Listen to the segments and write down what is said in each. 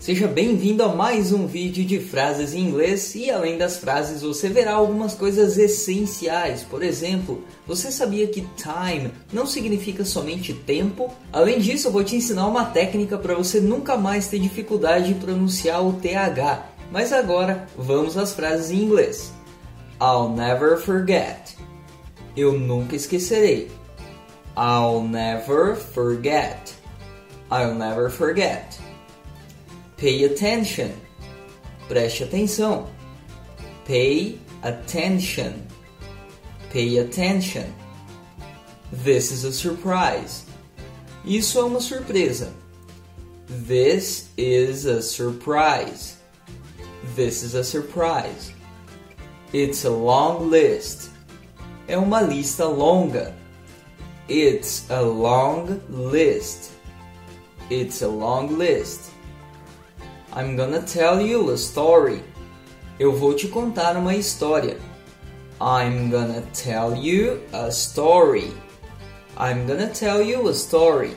Seja bem-vindo a mais um vídeo de frases em inglês e além das frases você verá algumas coisas essenciais. Por exemplo, você sabia que time não significa somente tempo? Além disso, eu vou te ensinar uma técnica para você nunca mais ter dificuldade em pronunciar o TH. Mas agora, vamos às frases em inglês. I'll never forget. Eu nunca esquecerei. I'll never forget. I'll never forget. Pay attention. Preste atenção. Pay attention. Pay attention. This is a surprise. Isso é uma surpresa. This is a surprise. This is a surprise. It's a long list. É uma lista longa. It's a long list. It's a long list. I'm gonna tell you a story. Eu vou te contar uma história. I'm gonna tell you a story. I'm gonna tell you a story.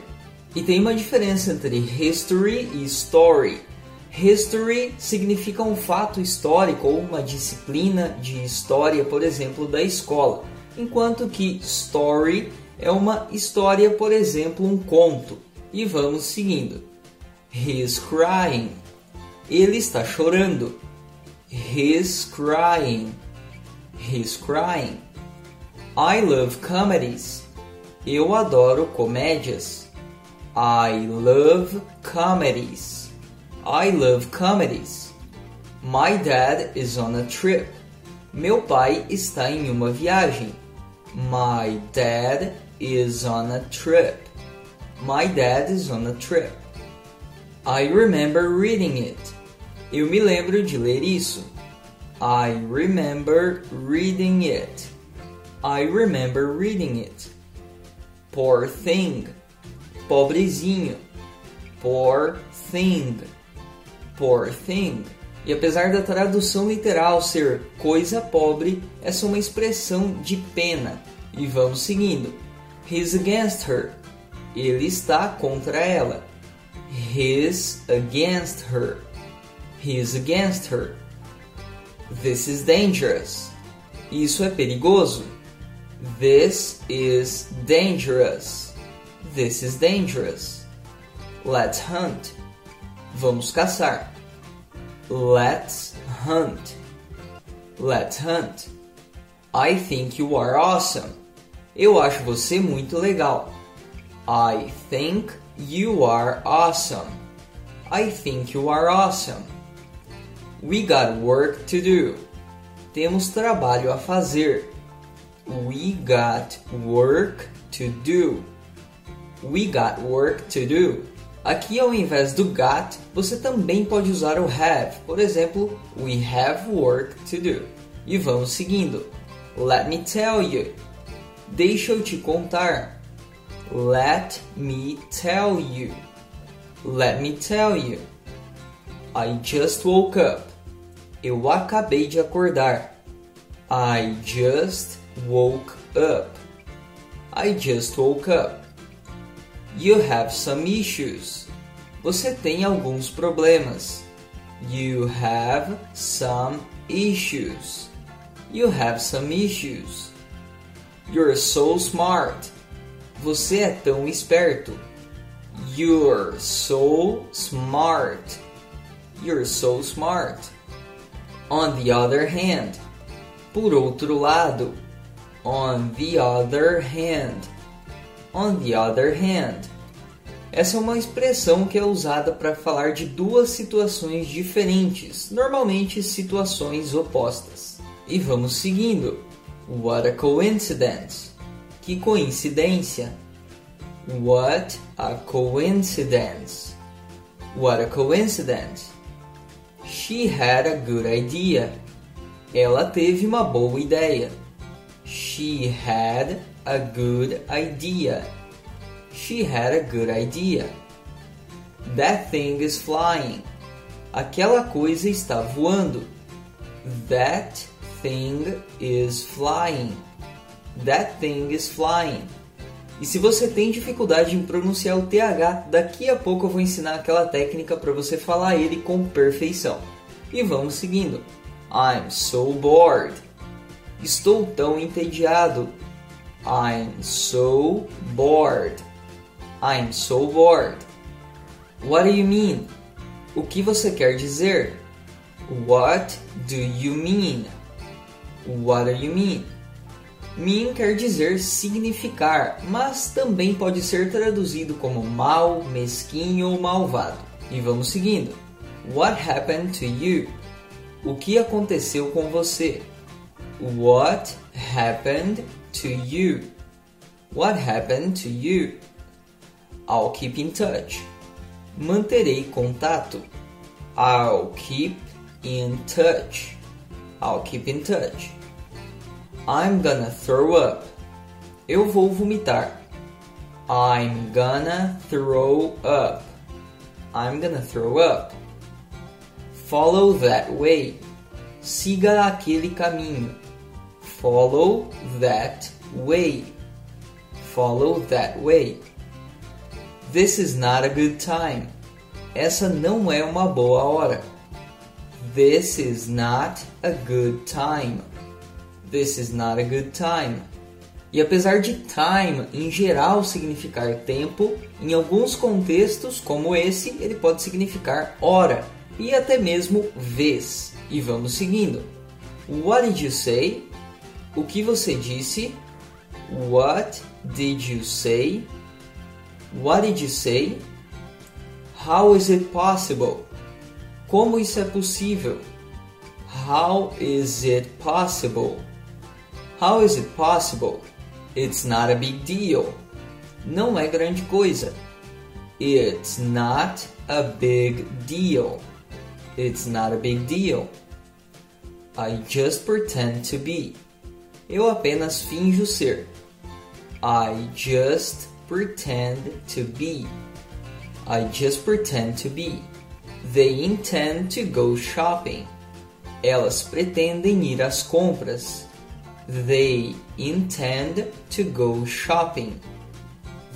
E tem uma diferença entre history e story. History significa um fato histórico ou uma disciplina de história, por exemplo, da escola, enquanto que story é uma história, por exemplo, um conto. E vamos seguindo. He's crying. Ele está chorando. He's crying. He's crying. I love comedies. Eu adoro comédias. I love comedies. I love comedies. My dad is on a trip. Meu pai está em uma viagem. My dad is on a trip. My dad is on a trip. I remember reading it. Eu me lembro de ler isso. I remember reading it. I remember reading it. Poor thing. Pobrezinho. Poor thing. Poor thing. E apesar da tradução literal ser coisa pobre, essa é uma expressão de pena. E vamos seguindo. He's against her. Ele está contra ela. He's against her. He's against her. This is dangerous. Isso é perigoso. This is dangerous. This is dangerous. Let's hunt. Vamos caçar. Let's hunt. Let's hunt. I think you are awesome. Eu acho você muito legal. I think you are awesome. I think you are awesome. We got work to do. Temos trabalho a fazer. We got work to do. We got work to do. Aqui, ao invés do got, você também pode usar o have. Por exemplo, we have work to do. E vamos seguindo. Let me tell you. Deixa eu te contar. Let me tell you. Let me tell you. I just woke up. Eu acabei de acordar. I just woke up. I just woke up. You have some issues. Você tem alguns problemas. You have some issues. You have some issues. You're so smart. Você é tão esperto. You're so smart. You're so smart. On the other hand. Por outro lado. On the other hand. On the other hand. Essa é uma expressão que é usada para falar de duas situações diferentes, normalmente situações opostas. E vamos seguindo. What a coincidence! Que coincidência! What a coincidence! What a coincidence! She had a good idea. Ela teve uma boa ideia. She had a good idea. She had a good idea. That thing is flying. Aquela coisa está voando. That thing is flying. That thing is flying. E se você tem dificuldade em pronunciar o TH, daqui a pouco eu vou ensinar aquela técnica para você falar ele com perfeição. E vamos seguindo. I'm so bored. Estou tão entediado. I'm so bored. I'm so bored. What do you mean? O que você quer dizer? What do you mean? What do you mean? Mean quer dizer significar, mas também pode ser traduzido como mal, mesquinho ou malvado. E vamos seguindo. What happened to you? O que aconteceu com você? What happened to you? What happened to you? I'll keep in touch. Manterei contato. I'll keep in touch. I'll keep in touch. I'm gonna throw up. Eu vou vomitar. I'm gonna throw up. I'm gonna throw up. Follow that way. Siga aquele caminho. Follow that way. Follow that way. This is not a good time. Essa não é uma boa hora. This is not a good time. This is not a good time. E apesar de time em geral significar tempo, em alguns contextos, como esse, ele pode significar hora e até mesmo vez. E vamos seguindo. What did you say? O que você disse? What did you say? What did you say? How is it possible? Como isso é possível? How is it possible? How is it possible? It's not a big deal. Não é grande coisa. It's not a big deal. It's not a big deal. I just pretend to be. Eu apenas finjo ser. I just pretend to be. I just pretend to be. They intend to go shopping. Elas pretendem ir às compras. They intend to go shopping.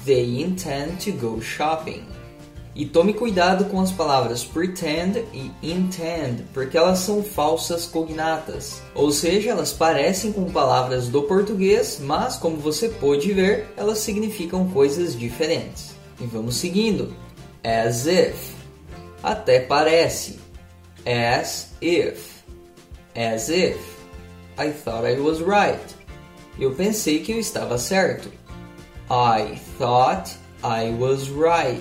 They intend to go shopping. E tome cuidado com as palavras pretend e intend, porque elas são falsas cognatas. Ou seja, elas parecem com palavras do português, mas como você pode ver, elas significam coisas diferentes. E vamos seguindo. As if. Até parece. As if. As if. I thought I was right. Eu pensei que eu estava certo. I thought I was right.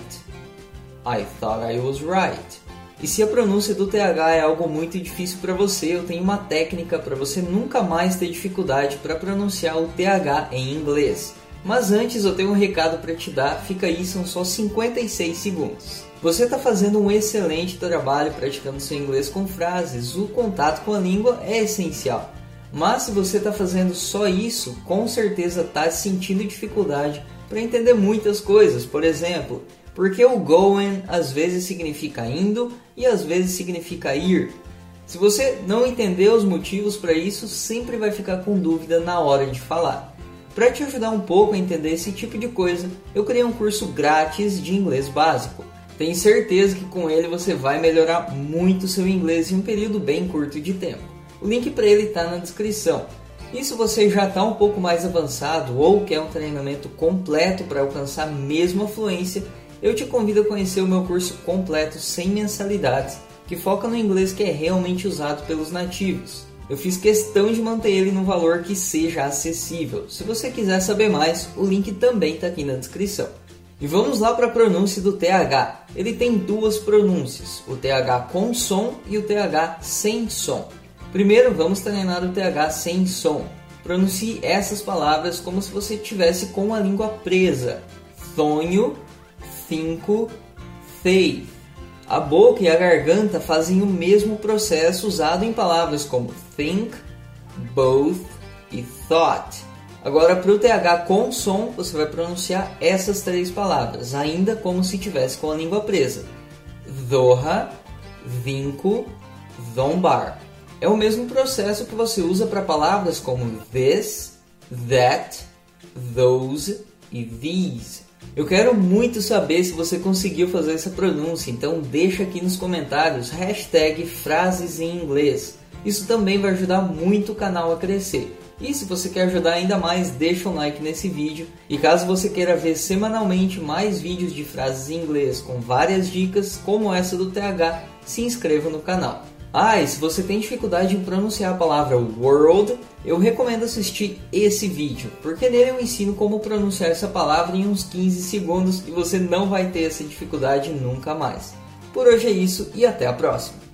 I thought I was right. E se a pronúncia do TH é algo muito difícil para você, eu tenho uma técnica para você nunca mais ter dificuldade para pronunciar o TH em inglês. Mas antes eu tenho um recado para te dar, fica aí, são só 56 segundos. Você está fazendo um excelente trabalho praticando seu inglês com frases, o contato com a língua é essencial. Mas se você está fazendo só isso, com certeza está sentindo dificuldade para entender muitas coisas. Por exemplo, porque o going às vezes significa indo e às vezes significa ir. Se você não entender os motivos para isso, sempre vai ficar com dúvida na hora de falar. Para te ajudar um pouco a entender esse tipo de coisa, eu criei um curso grátis de inglês básico. Tenho certeza que com ele você vai melhorar muito seu inglês em um período bem curto de tempo. O link para ele está na descrição. E se você já está um pouco mais avançado ou quer um treinamento completo para alcançar a fluência, eu te convido a conhecer o meu curso completo sem mensalidades, que foca no inglês que é realmente usado pelos nativos. Eu fiz questão de manter ele num valor que seja acessível. Se você quiser saber mais, o link também está aqui na descrição. E vamos lá para a pronúncia do TH. Ele tem duas pronúncias, o TH com som e o TH sem som. Primeiro, vamos treinar o TH sem som. Pronuncie essas palavras como se você estivesse com a língua presa. Sonho, cinco, faith. A boca e a garganta fazem o mesmo processo usado em palavras como think, both e thought. Agora, para o TH com som, você vai pronunciar essas três palavras, ainda como se tivesse com a língua presa: Zoha, vinco, zombar. É o mesmo processo que você usa para palavras como this, that, those e these. Eu quero muito saber se você conseguiu fazer essa pronúncia, então deixa aqui nos comentários hashtag frases em inglês. Isso também vai ajudar muito o canal a crescer. E se você quer ajudar ainda mais, deixa um like nesse vídeo. E caso você queira ver semanalmente mais vídeos de frases em inglês com várias dicas, como essa do TH, se inscreva no canal. Ah, e se você tem dificuldade em pronunciar a palavra world, eu recomendo assistir esse vídeo, porque nele eu ensino como pronunciar essa palavra em uns 15 segundos e você não vai ter essa dificuldade nunca mais. Por hoje é isso e até a próxima!